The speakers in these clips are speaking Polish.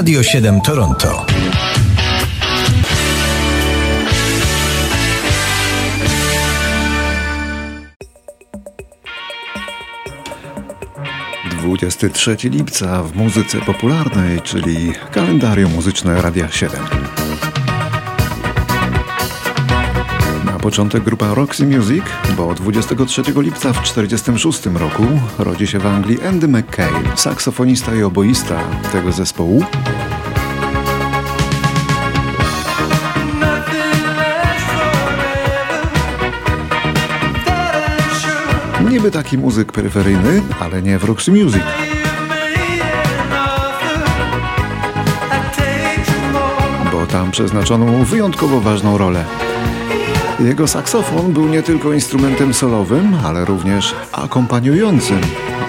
Radio 7 Toronto. Dwudziesty trzeci lipca w muzyce popularnej, czyli kalendarium muzyczne Radia 7. Na początek grupa Roxy Music, bo 23 lipca w 1946 roku rodzi się w Anglii Andy McKay, saksofonista i oboista tego zespołu. Niby taki muzyk peryferyjny, ale nie w Roxy Music. Bo tam przeznaczono mu wyjątkowo ważną rolę. Jego saksofon był nie tylko instrumentem solowym, ale również akompaniującym,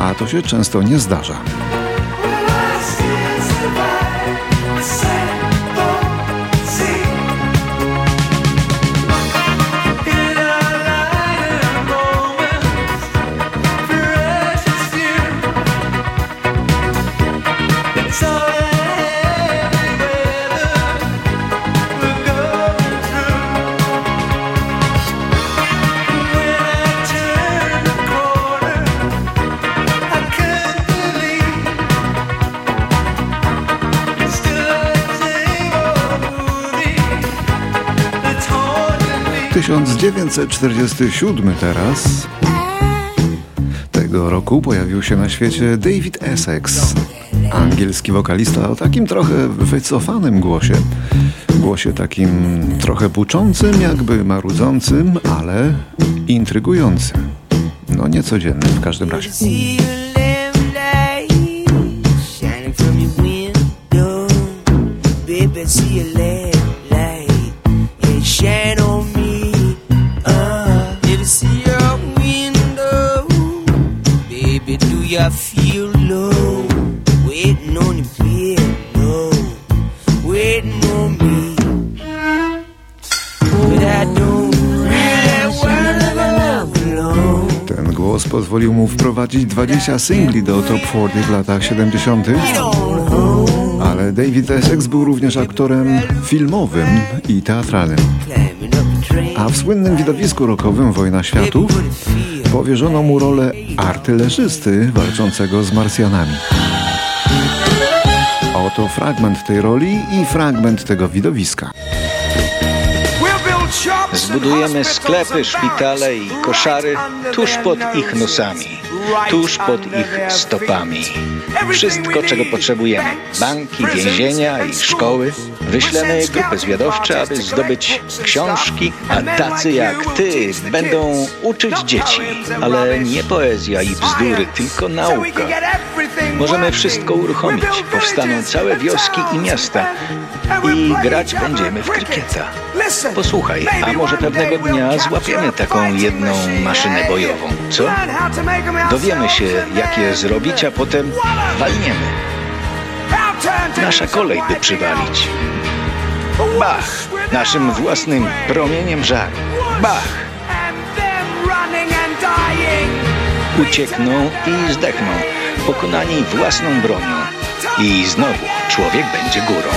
a to się często nie zdarza. 1947 teraz. Tego roku pojawił się na świecie David Essex, angielski wokalista o takim trochę wycofanym głosie. Głosie takim trochę puczącym, jakby marudzącym, ale intrygującym. No niecodziennym w każdym razie. Pozwolił mu wprowadzić 20 singli do top 40 w latach 70. Ale David Essex był również aktorem filmowym i teatralnym. A w słynnym widowisku rockowym Wojna Światów powierzono mu rolę artylerzysty walczącego z Marsjanami. Oto fragment tej roli i fragment tego widowiska. Zbudujemy sklepy, szpitale i koszary tuż pod ich nosami, tuż pod ich stopami. Wszystko, czego potrzebujemy. Banki, więzienia i szkoły. Wyślemy grupy zwiadowcze, aby zdobyć książki, a tacy jak ty będą uczyć dzieci. Ale nie poezja i bzdury, tylko nauka. Możemy wszystko uruchomić. Powstaną całe wioski i miasta. I grać będziemy w krykieta. Posłuchaj, a może pewnego dnia złapiemy taką jedną maszynę bojową, co? Dowiemy się, jak je zrobić, a potem walniemy. Nasza kolej, by przywalić. Bach! Naszym własnym promieniem żaru. Bach! Uciekną i zdechną, pokonani własną bronią. I znowu człowiek będzie górą.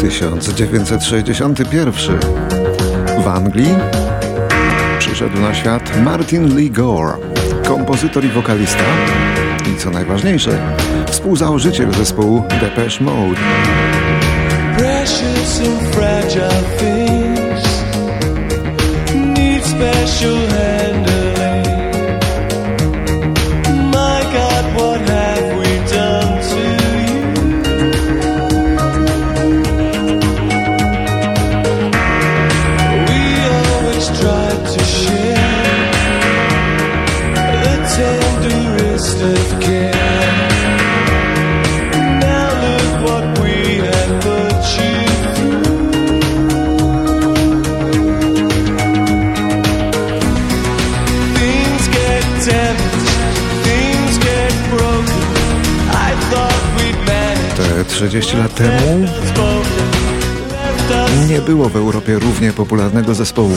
1961 w Anglii przyszedł na świat Martin Lee Gore, kompozytor i wokalista i co najważniejsze, współzałożyciel zespołu Depeche Mode. Precious and fragile things need special Te 30 lat temu nie było w Europie równie popularnego zespołu.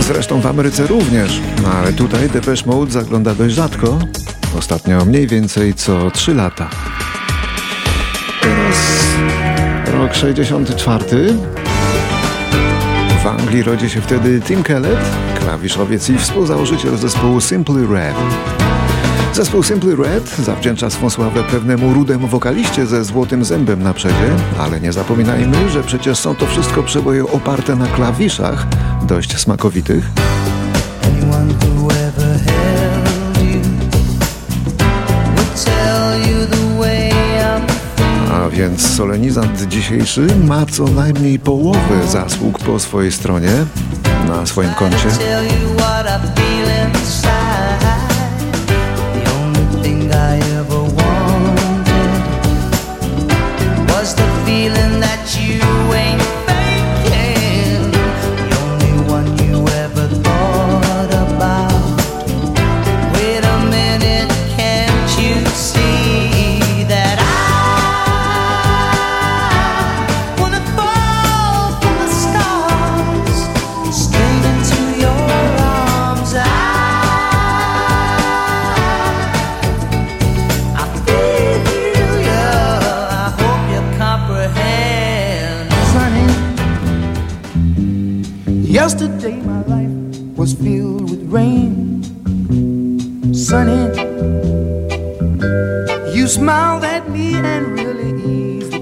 Zresztą w Ameryce również, no ale tutaj Depeche Mode zagląda dość rzadko. Ostatnio mniej więcej co 3 lata. Teraz rok 64. W Anglii rodzi się wtedy Tim Kellett, klawiszowiec i współzałożyciel zespołu Simply Red. Zespół Simply Red zawdzięcza swą sławę pewnemu rudemu wokaliście ze złotym zębem na przedzie, ale nie zapominajmy, że przecież są to wszystko przeboje oparte na klawiszach, dość smakowitych. A więc solenizant dzisiejszy ma co najmniej połowę zasług po swojej stronie na swoim koncie. 再也不。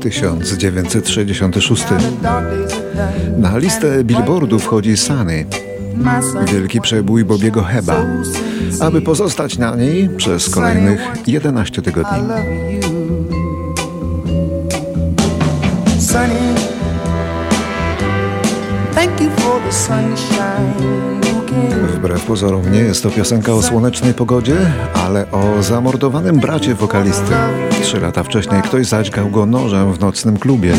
1966. Na listę Billboardu wchodzi Sunny, wielki przebój Bobiego Heba, aby pozostać na niej przez kolejnych 11 tygodni. Sunny, Wbrew pozorom nie jest to piosenka o słonecznej pogodzie, ale o zamordowanym bracie wokalisty. Trzy lata wcześniej ktoś zaćgał go nożem w nocnym klubie.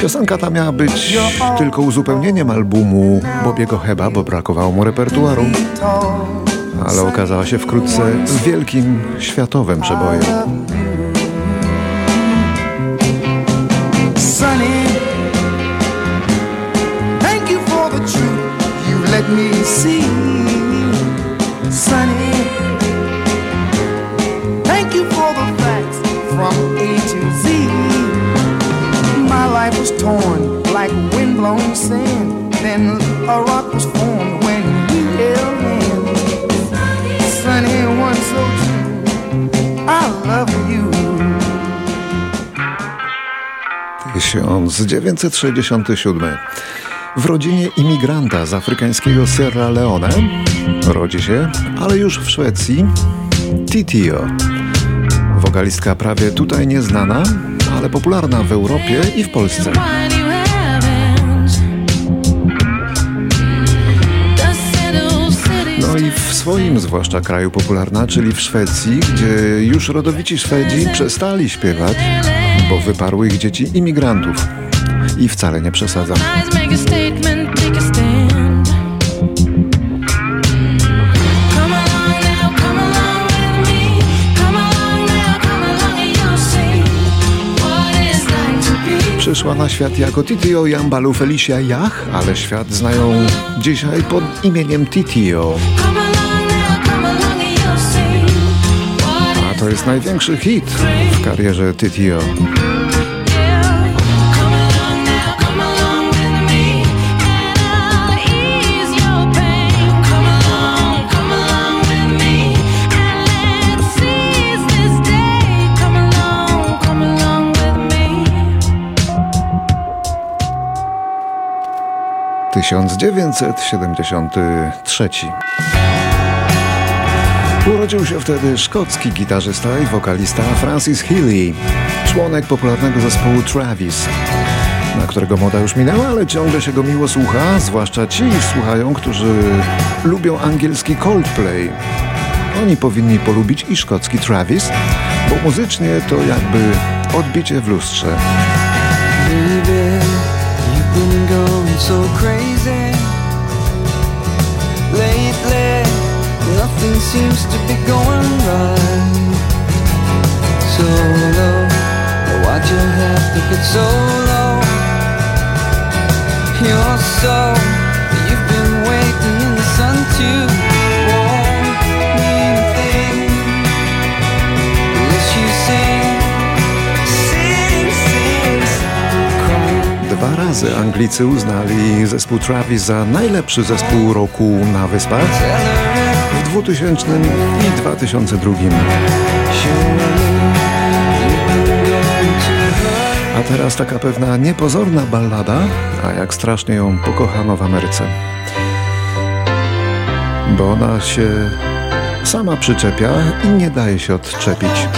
Piosenka ta miała być tylko uzupełnieniem albumu Bobiego Heba, bo brakowało mu repertuaru. Ale okazała się wkrótce wielkim światowym przebojem. let me see, Sunny. Thank you for the facts from A to Z. My life was torn like windblown sand. Then a rock was formed when we held hands. Sunny, one so true. I love you. 1967 w rodzinie imigranta z afrykańskiego Sierra Leone. Rodzi się, ale już w Szwecji, Titio. Wokalistka prawie tutaj nieznana, ale popularna w Europie i w Polsce. No i w swoim zwłaszcza kraju popularna, czyli w Szwecji, gdzie już rodowici Szwedzi przestali śpiewać, bo wyparły ich dzieci imigrantów. I wcale nie przesadzam. Przyszła na świat jako Titio Jambalu Felicia Jach, ale świat znają dzisiaj pod imieniem Titio. A to jest największy hit w karierze Titio. Tysiąc dziewięćset siedemdziesiąty trzeci. Urodził się wtedy szkocki gitarzysta i wokalista Francis Healy, członek popularnego zespołu Travis, na którego moda już minęła, ale ciągle się go miło słucha, zwłaszcza ci słuchają, którzy lubią angielski Coldplay. Oni powinni polubić i szkocki Travis, bo muzycznie to jakby odbicie w lustrze. Baby, seems to be going right. So low, why'd you have to get so low? You're so, you've been waiting in the sun too. Dwa razy Anglicy uznali zespół Travis za najlepszy zespół roku na wyspach. 2000 i 2002. A teraz taka pewna niepozorna ballada, a jak strasznie ją pokochano w Ameryce. Bo ona się sama przyczepia i nie daje się odczepić.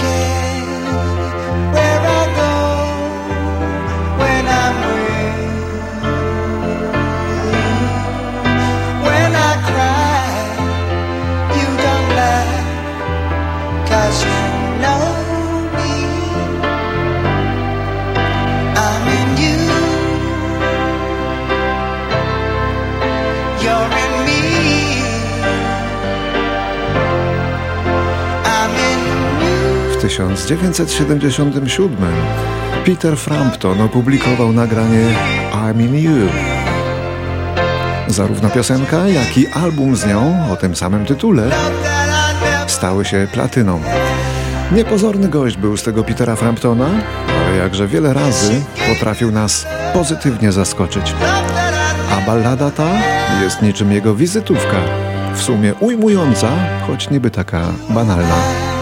1977 Peter Frampton opublikował nagranie I'm in You. Zarówno piosenka, jak i album z nią o tym samym tytule stały się platyną. Niepozorny gość był z tego Petera Framptona, ale jakże wiele razy potrafił nas pozytywnie zaskoczyć. A ballada ta jest niczym jego wizytówka, w sumie ujmująca, choć niby taka banalna.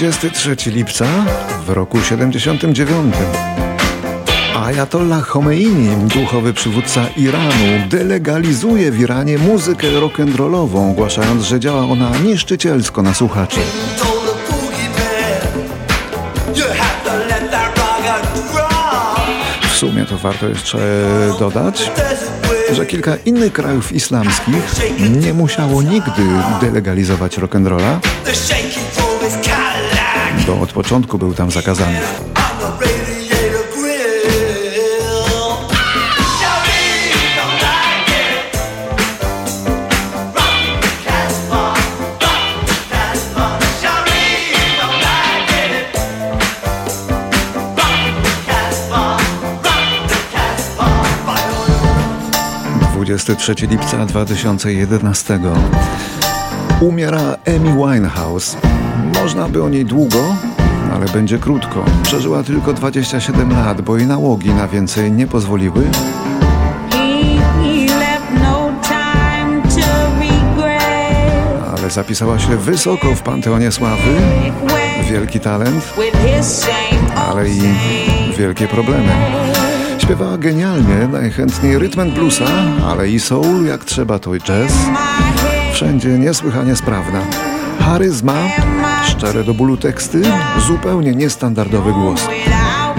Dwudziesty trzeci lipca w roku 79. Ayatollah Khomeini, duchowy przywódca Iranu, delegalizuje w Iranie muzykę rock'n'rollową, ogłaszając, że działa ona niszczycielsko na słuchaczy. W sumie to warto jeszcze dodać, że kilka innych krajów islamskich nie musiało nigdy delegalizować rock'n'rolla, bo od początku był tam zakazany. 23 lipca 2011 umiera Amy Winehouse. Można by o niej długo, ale będzie krótko. Przeżyła tylko 27 lat, bo jej nałogi na więcej nie pozwoliły. Ale zapisała się wysoko w Panteonie Sławy. Wielki talent, ale i wielkie problemy. Śpiewała genialnie, najchętniej rytm bluesa, ale i soul, jak trzeba to i jazz. Wszędzie niesłychanie sprawna. Charyzma, szczere do bólu teksty, zupełnie niestandardowy głos.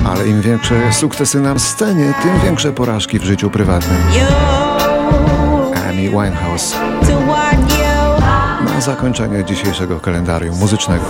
Ale im większe sukcesy na scenie, tym większe porażki w życiu prywatnym. Amy Winehouse. Na zakończenie dzisiejszego kalendarium muzycznego.